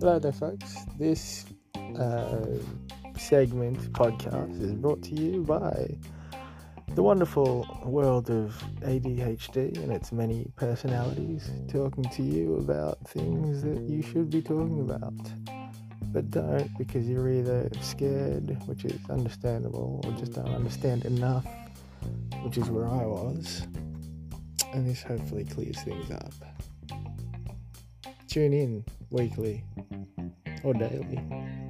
Hello there, folks. This uh, segment podcast is brought to you by the wonderful world of ADHD and its many personalities, talking to you about things that you should be talking about, but don't because you're either scared, which is understandable, or just don't understand enough, which is where I was. And this hopefully clears things up. Tune in weekly or daily